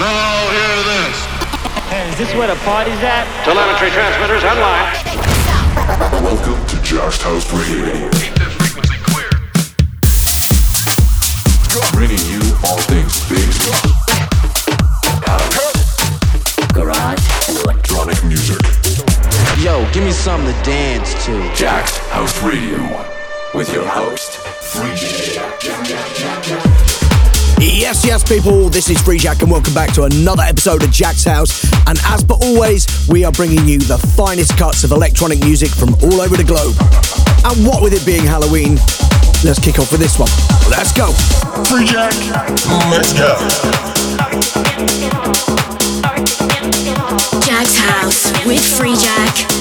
Now hear this. Hey, is this where the party's at? Telemetry transmitters online. Welcome to Jacked House Radio. Keep that frequency clear. Bringing you all things big. garage, and Electronic music. Yo, give me something to dance to. Jacked House Radio. With your host, Free Yes, yes, people, this is Freejak, and welcome back to another episode of Jak's House. And as per always, we are bringing you the finest cuts of electronic music from all over the globe. And what with it being Halloween, let's kick off with this one. Let's go. Freejak. Let's go. Jak's house with Freejak.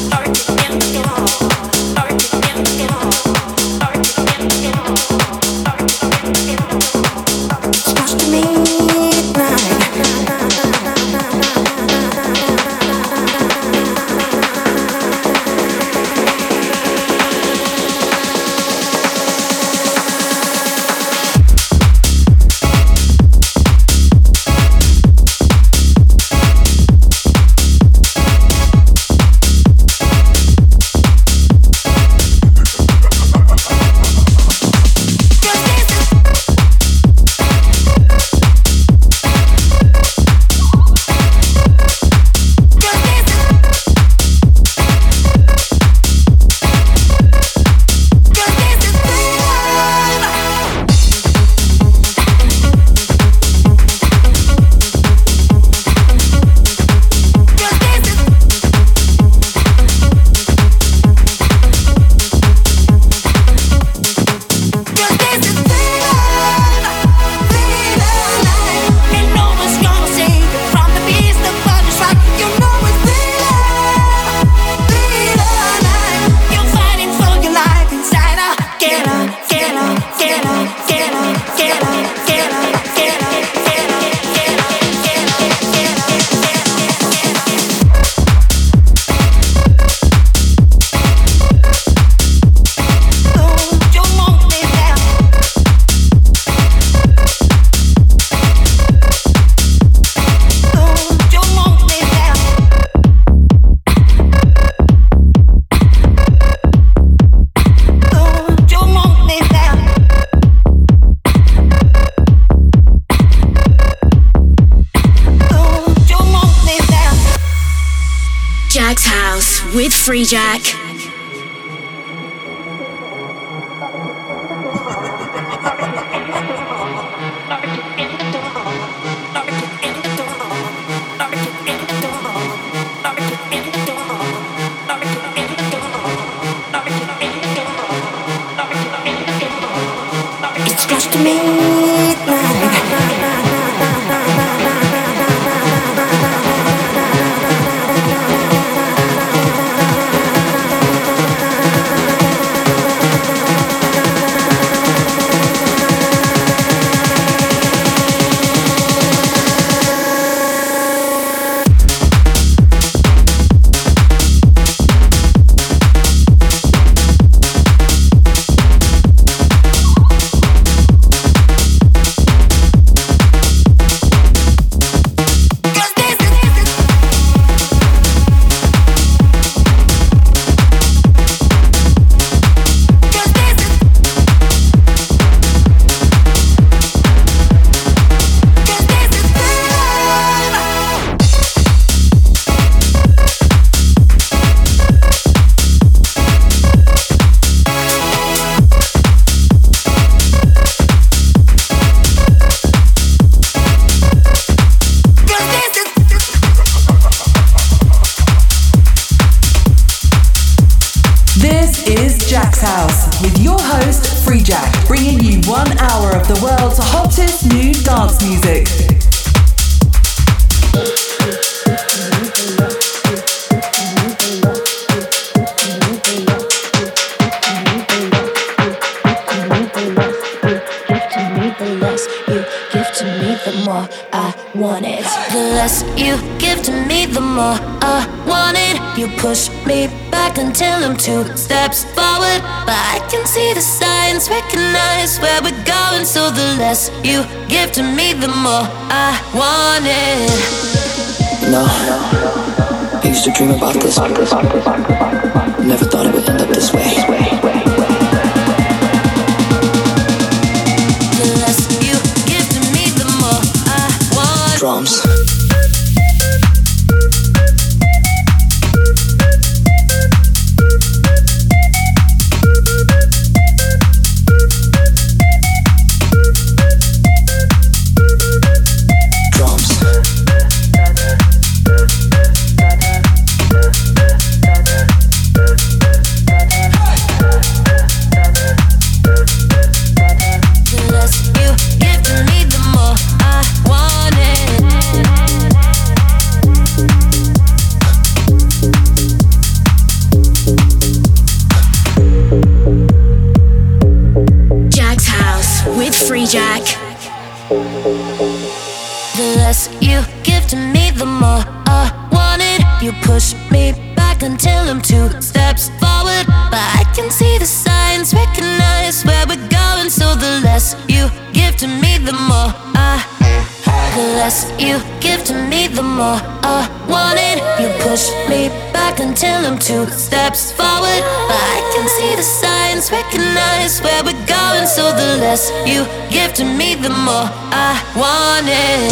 less you give to me, the more I want it.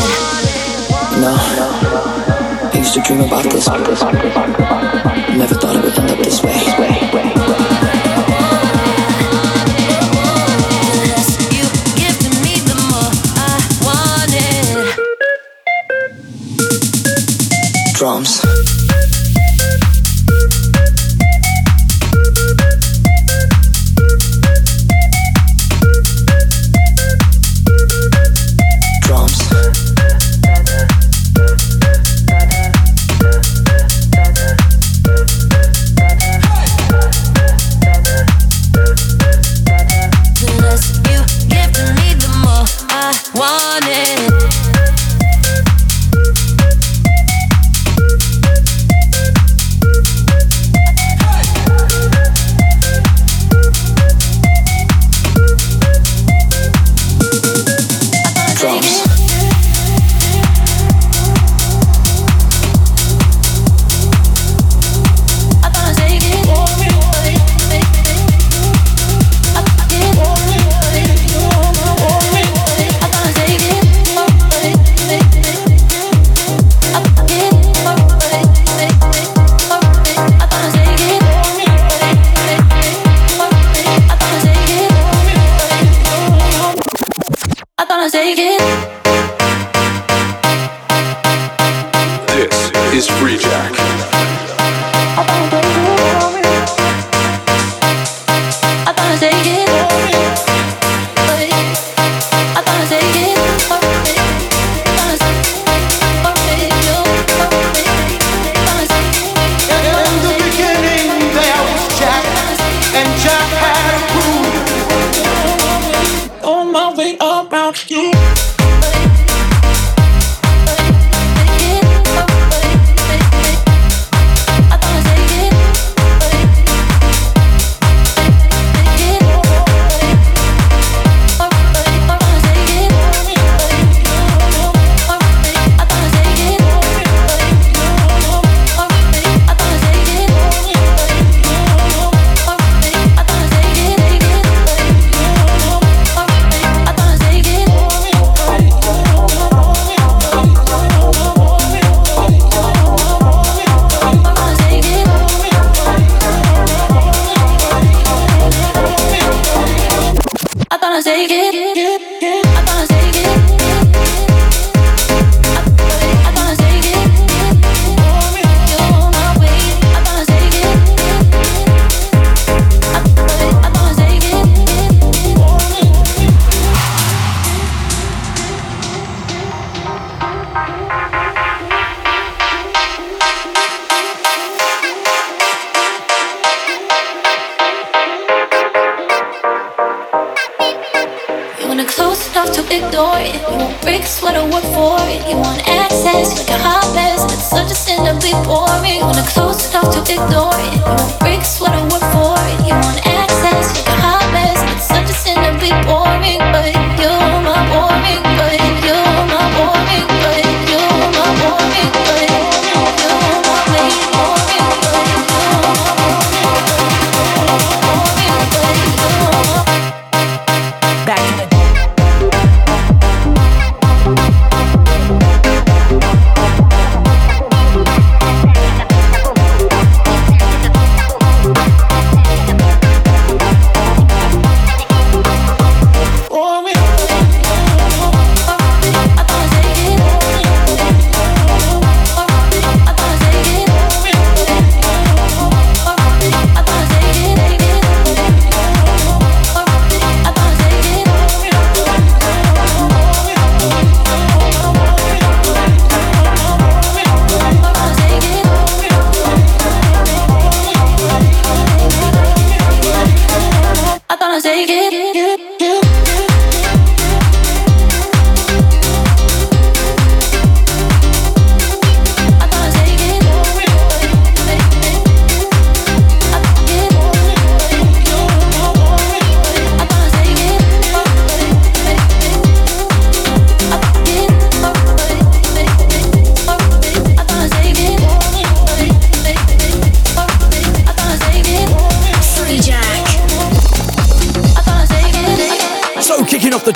No, I used to dream about this.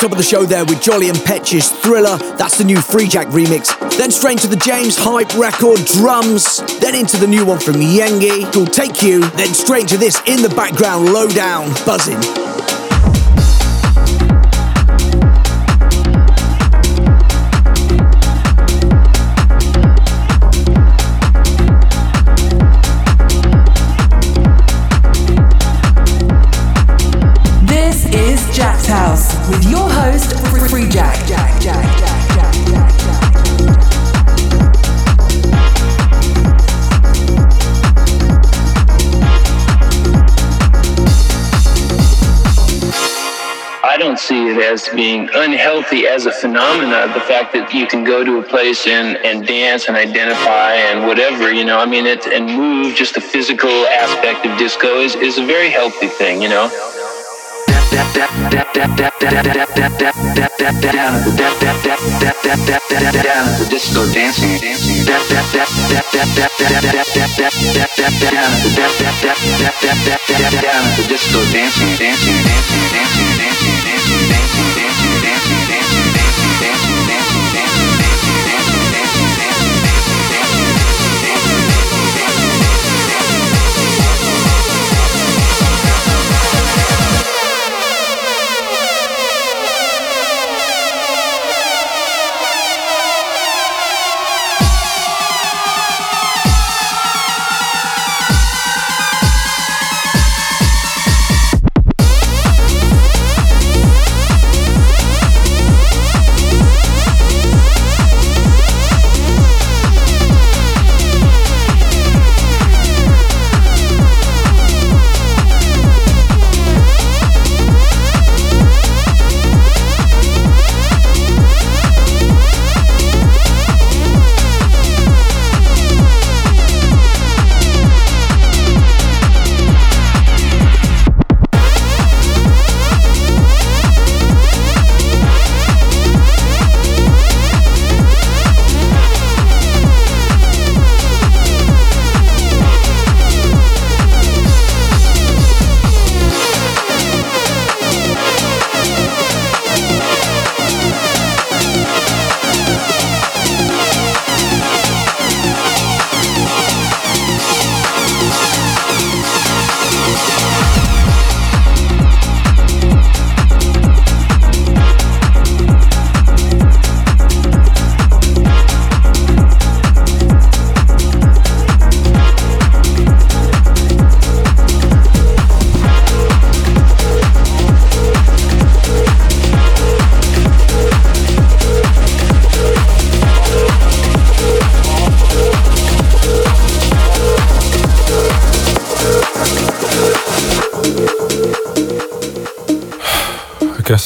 Top of the show there with Jolly and Petch's Thriller, that's the new Freejak remix. Then straight to the James Hype record drums, then into the new one from Jengi called Take You, then straight to this in the background lowdown buzzing. House with your host, Freejak. Jack, Jack, Jack. I don't see it as being unhealthy as a phenomena. The fact that you can go to a place and, and dance and identify and whatever, you know, I mean, it and move, just the physical aspect of disco is, is a very healthy thing, you know. Disco dancing, disco dancing, dancing, dancing, dancing, dancing,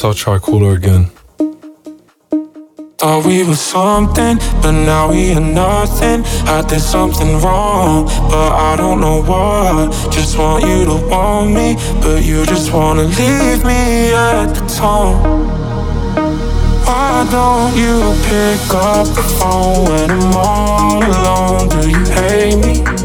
I'll try call again. Thought we were something, but now we are nothing. I did something wrong, but I don't know what. Just want you to want me, but you just wanna leave me at the tone. Why don't you pick up the phone when I'm all alone? Do you hate me?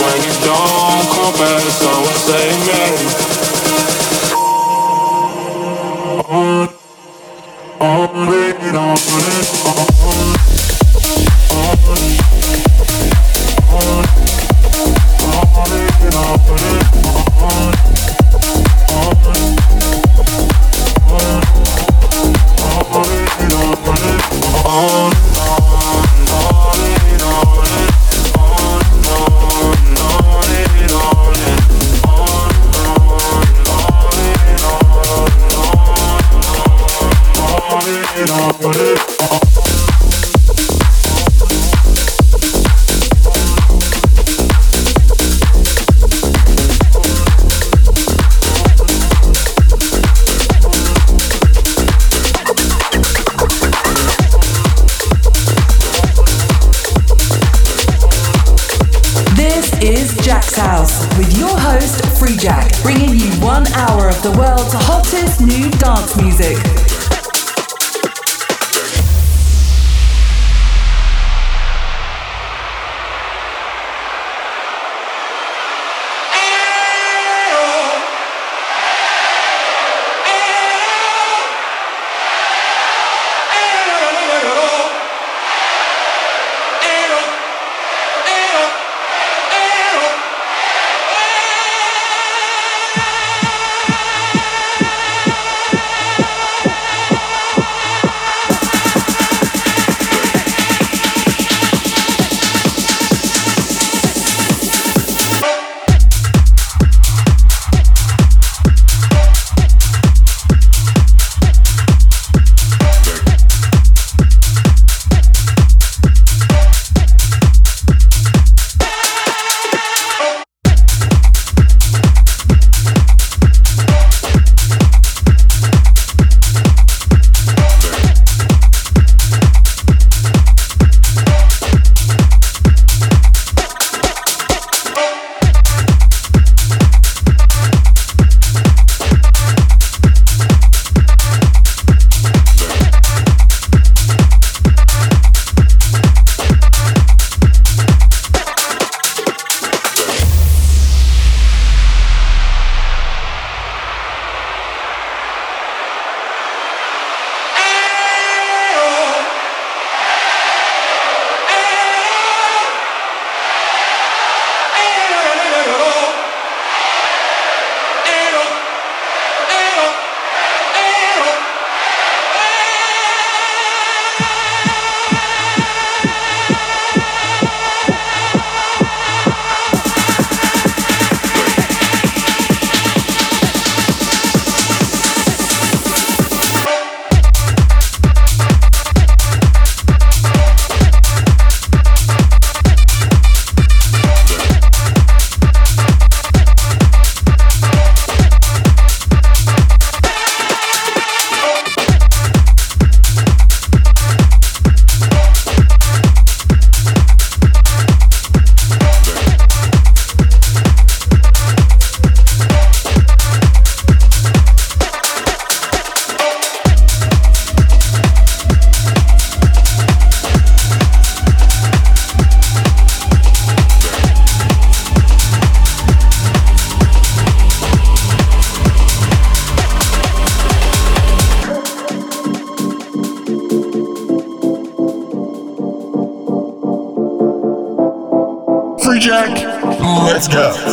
when you don't go.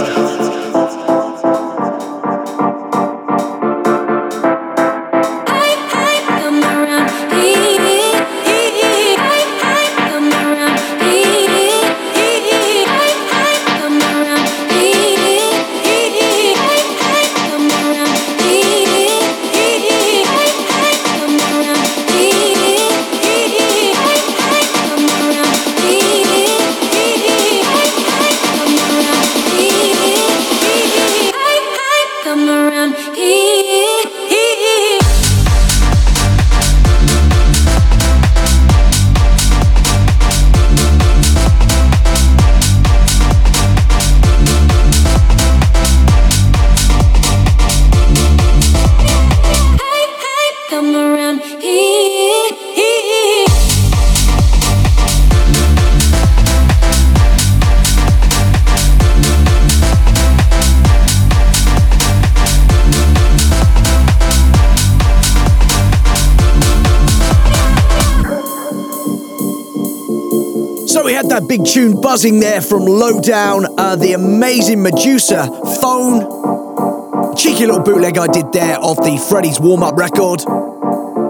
Big tune buzzing there from Lowdown, uh, the amazing Meduza Phone. Cheeky little bootleg I did there of the Freddy's warm up record.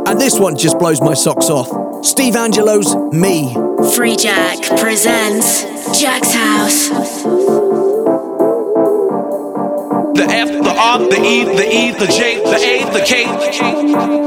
And this one just blows my socks off. Steve Angello's Me. Freejak presents Jak's House. The F, the R, the E, the E, the J, the A, the K.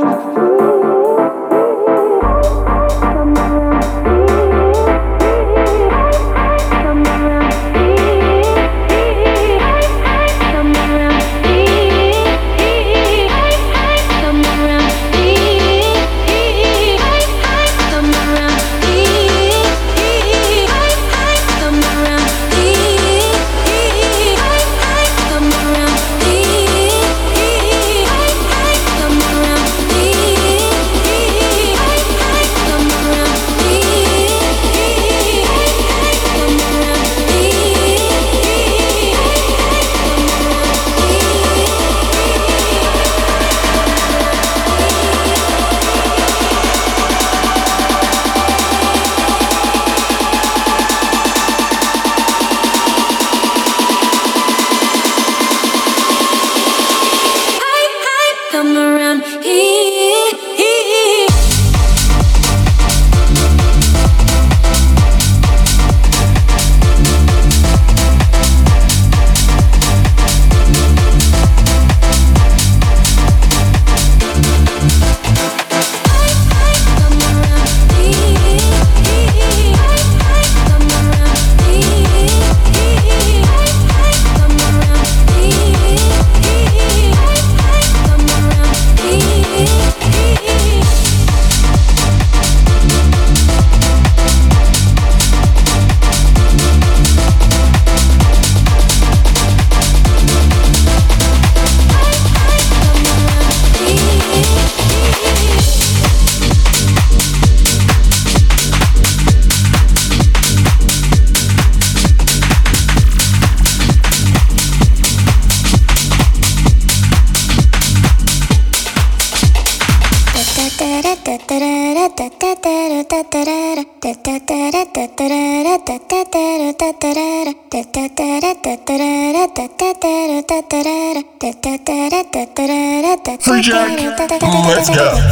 Let's go.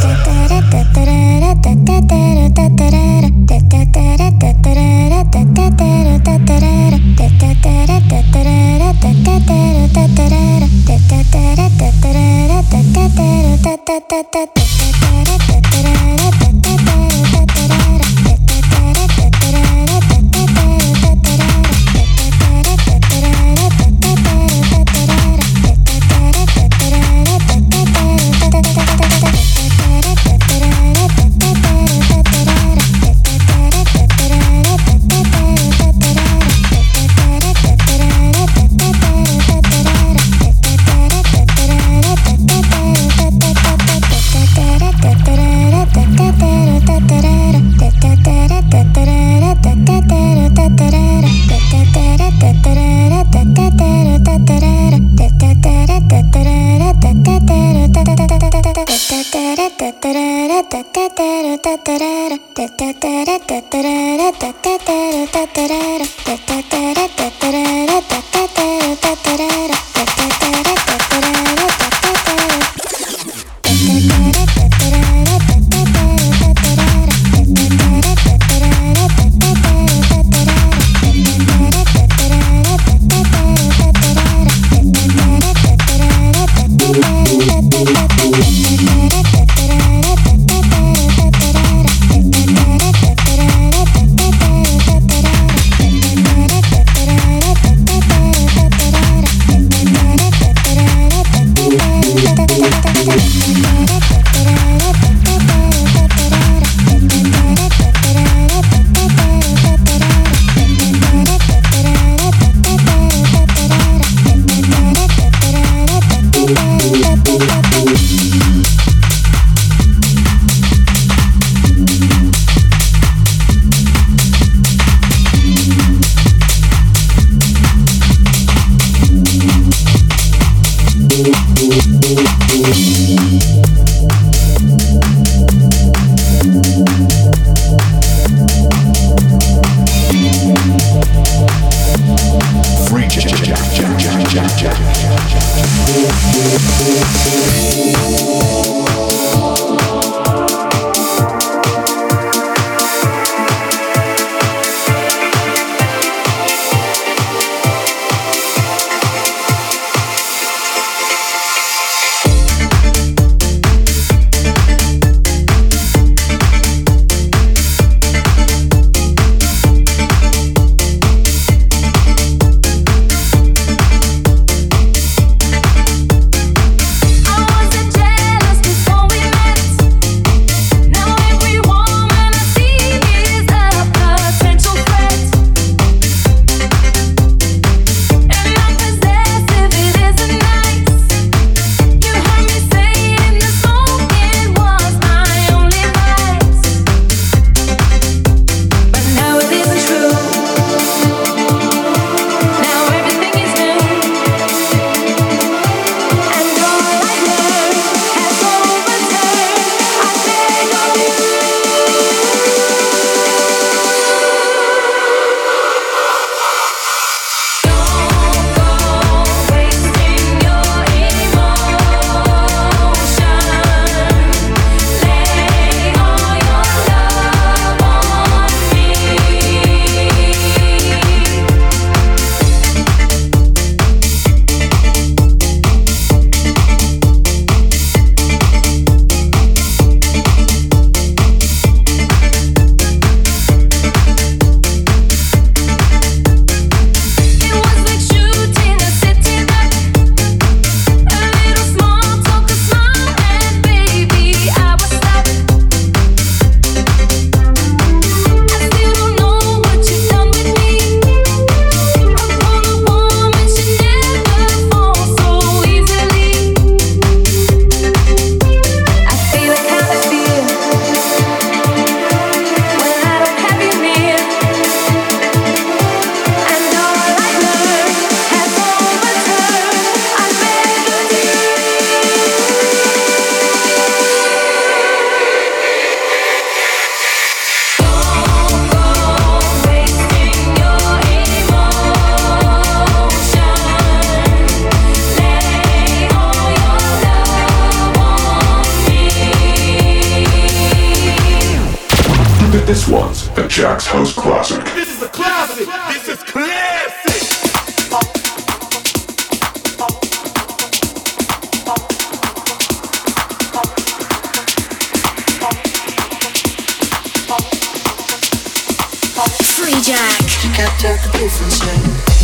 Da da da Freejak. You can't tell the difference yet.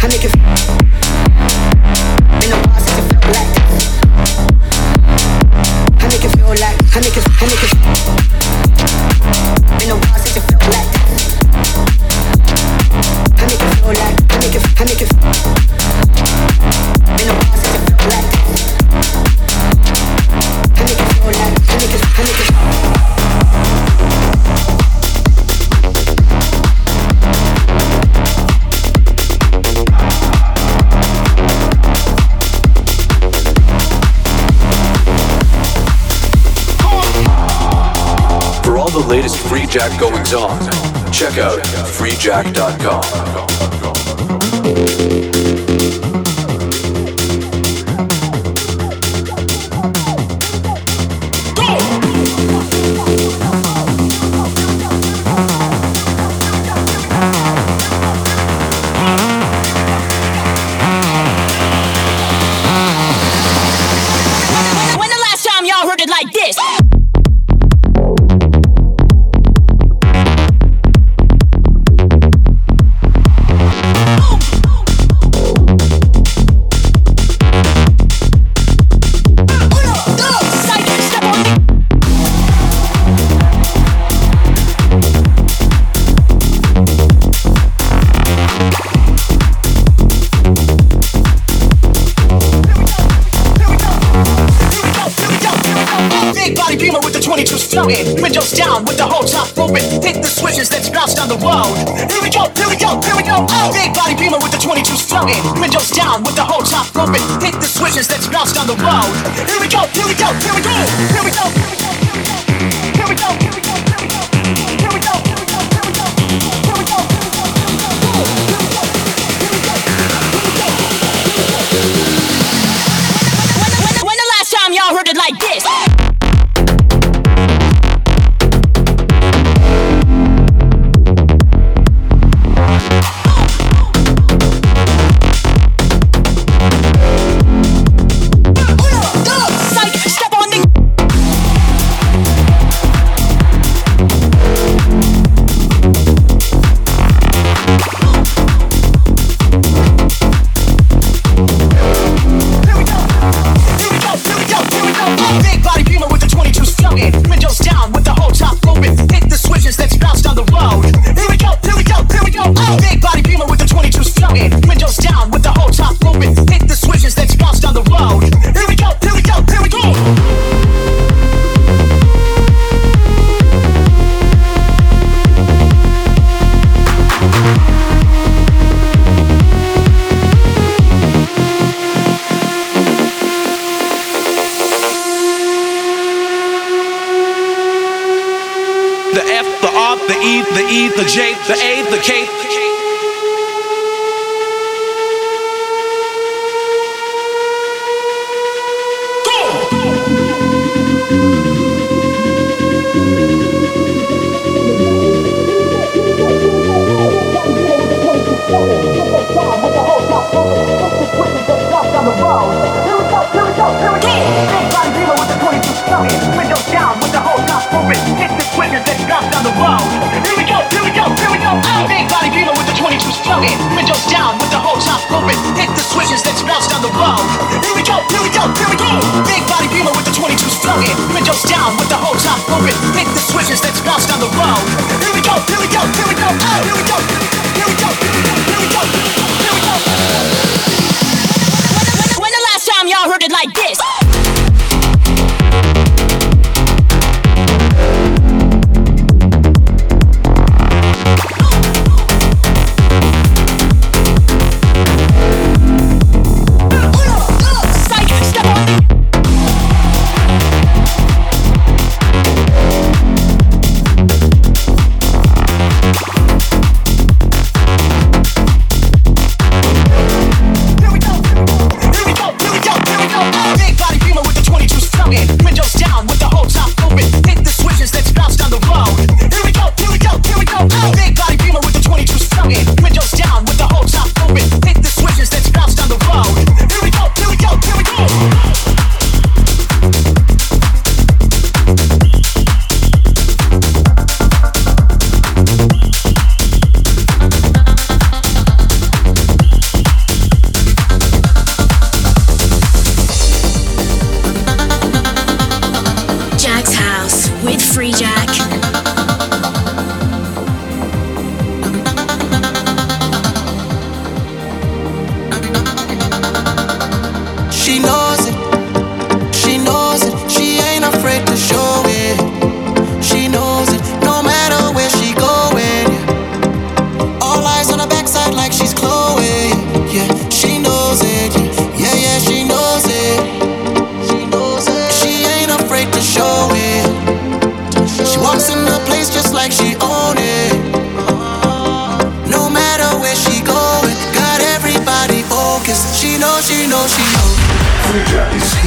I make it. Freejak goings on. Check out freejak.com.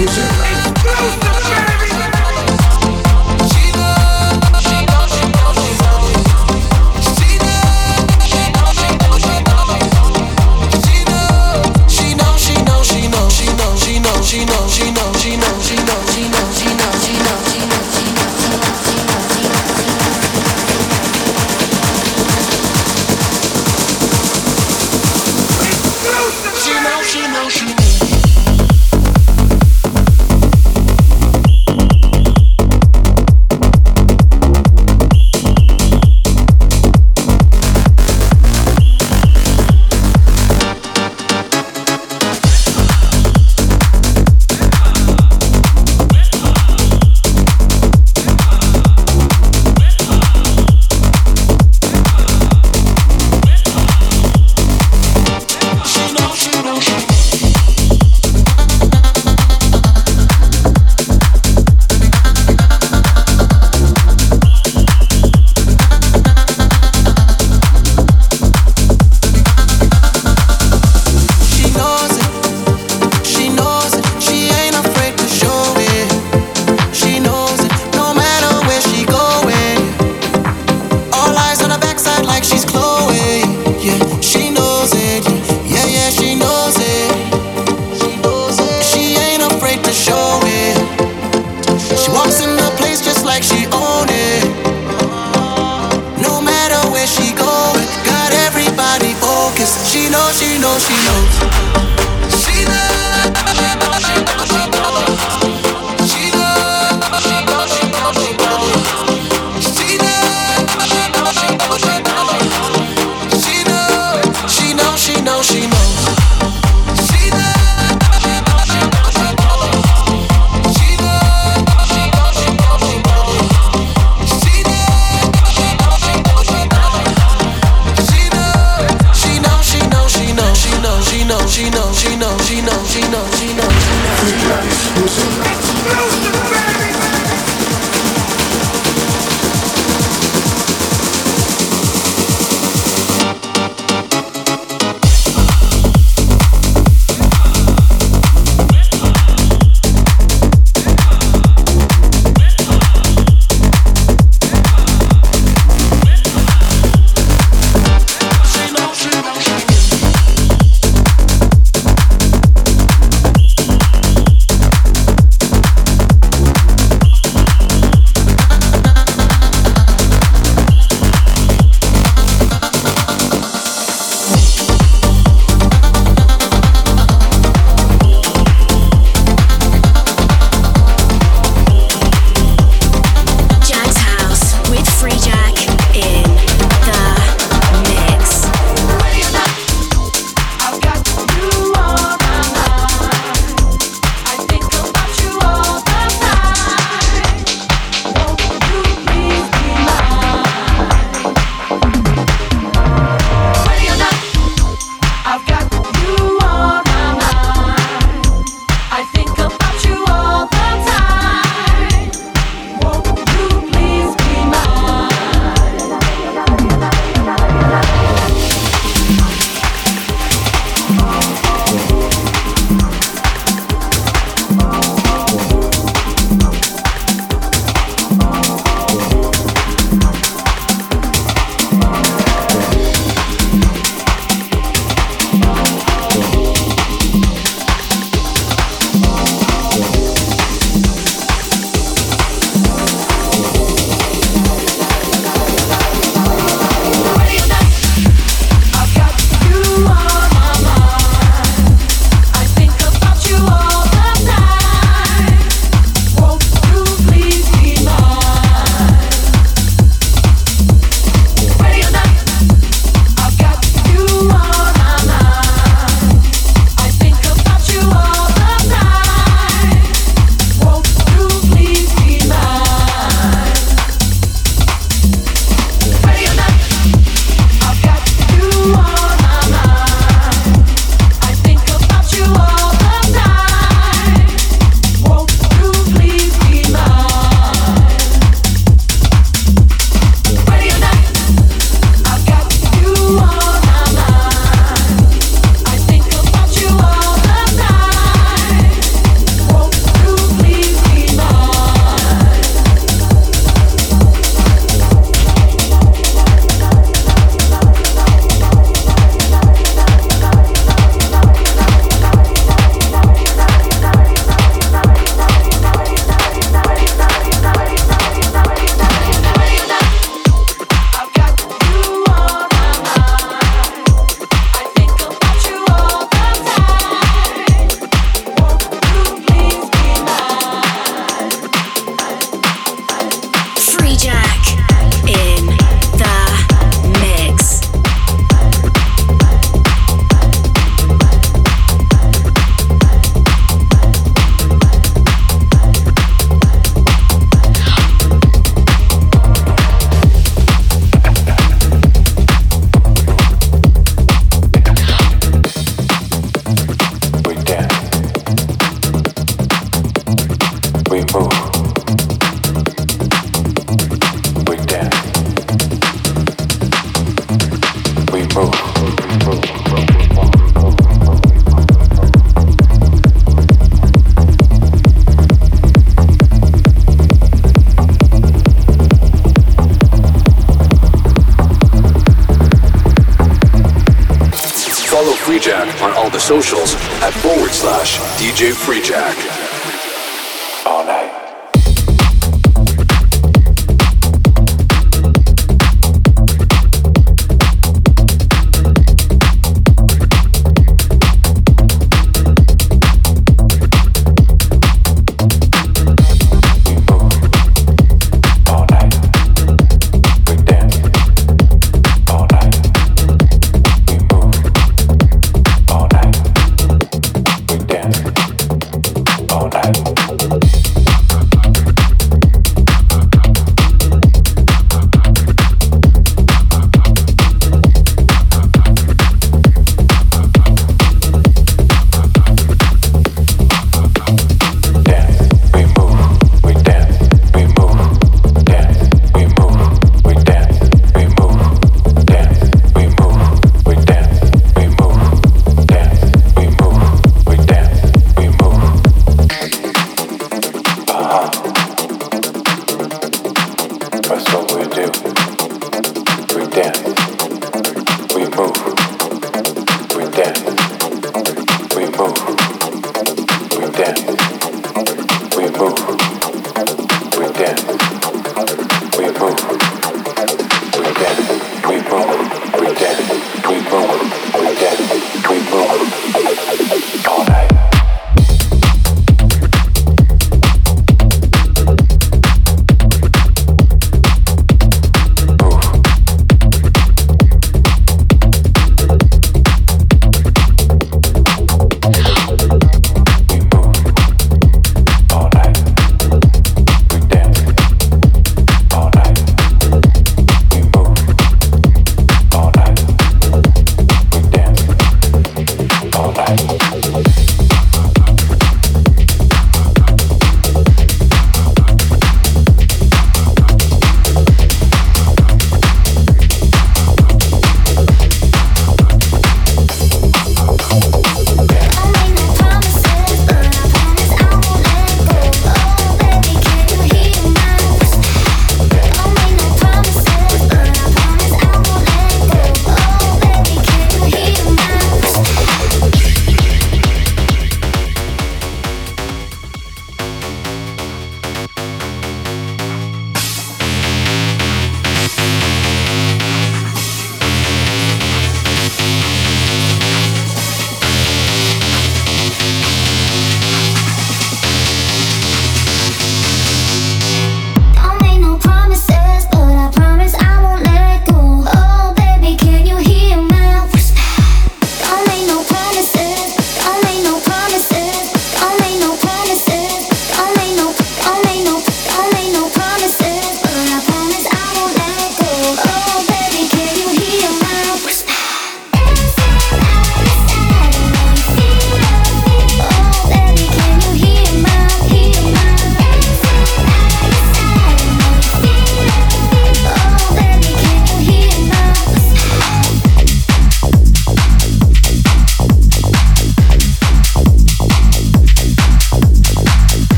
Música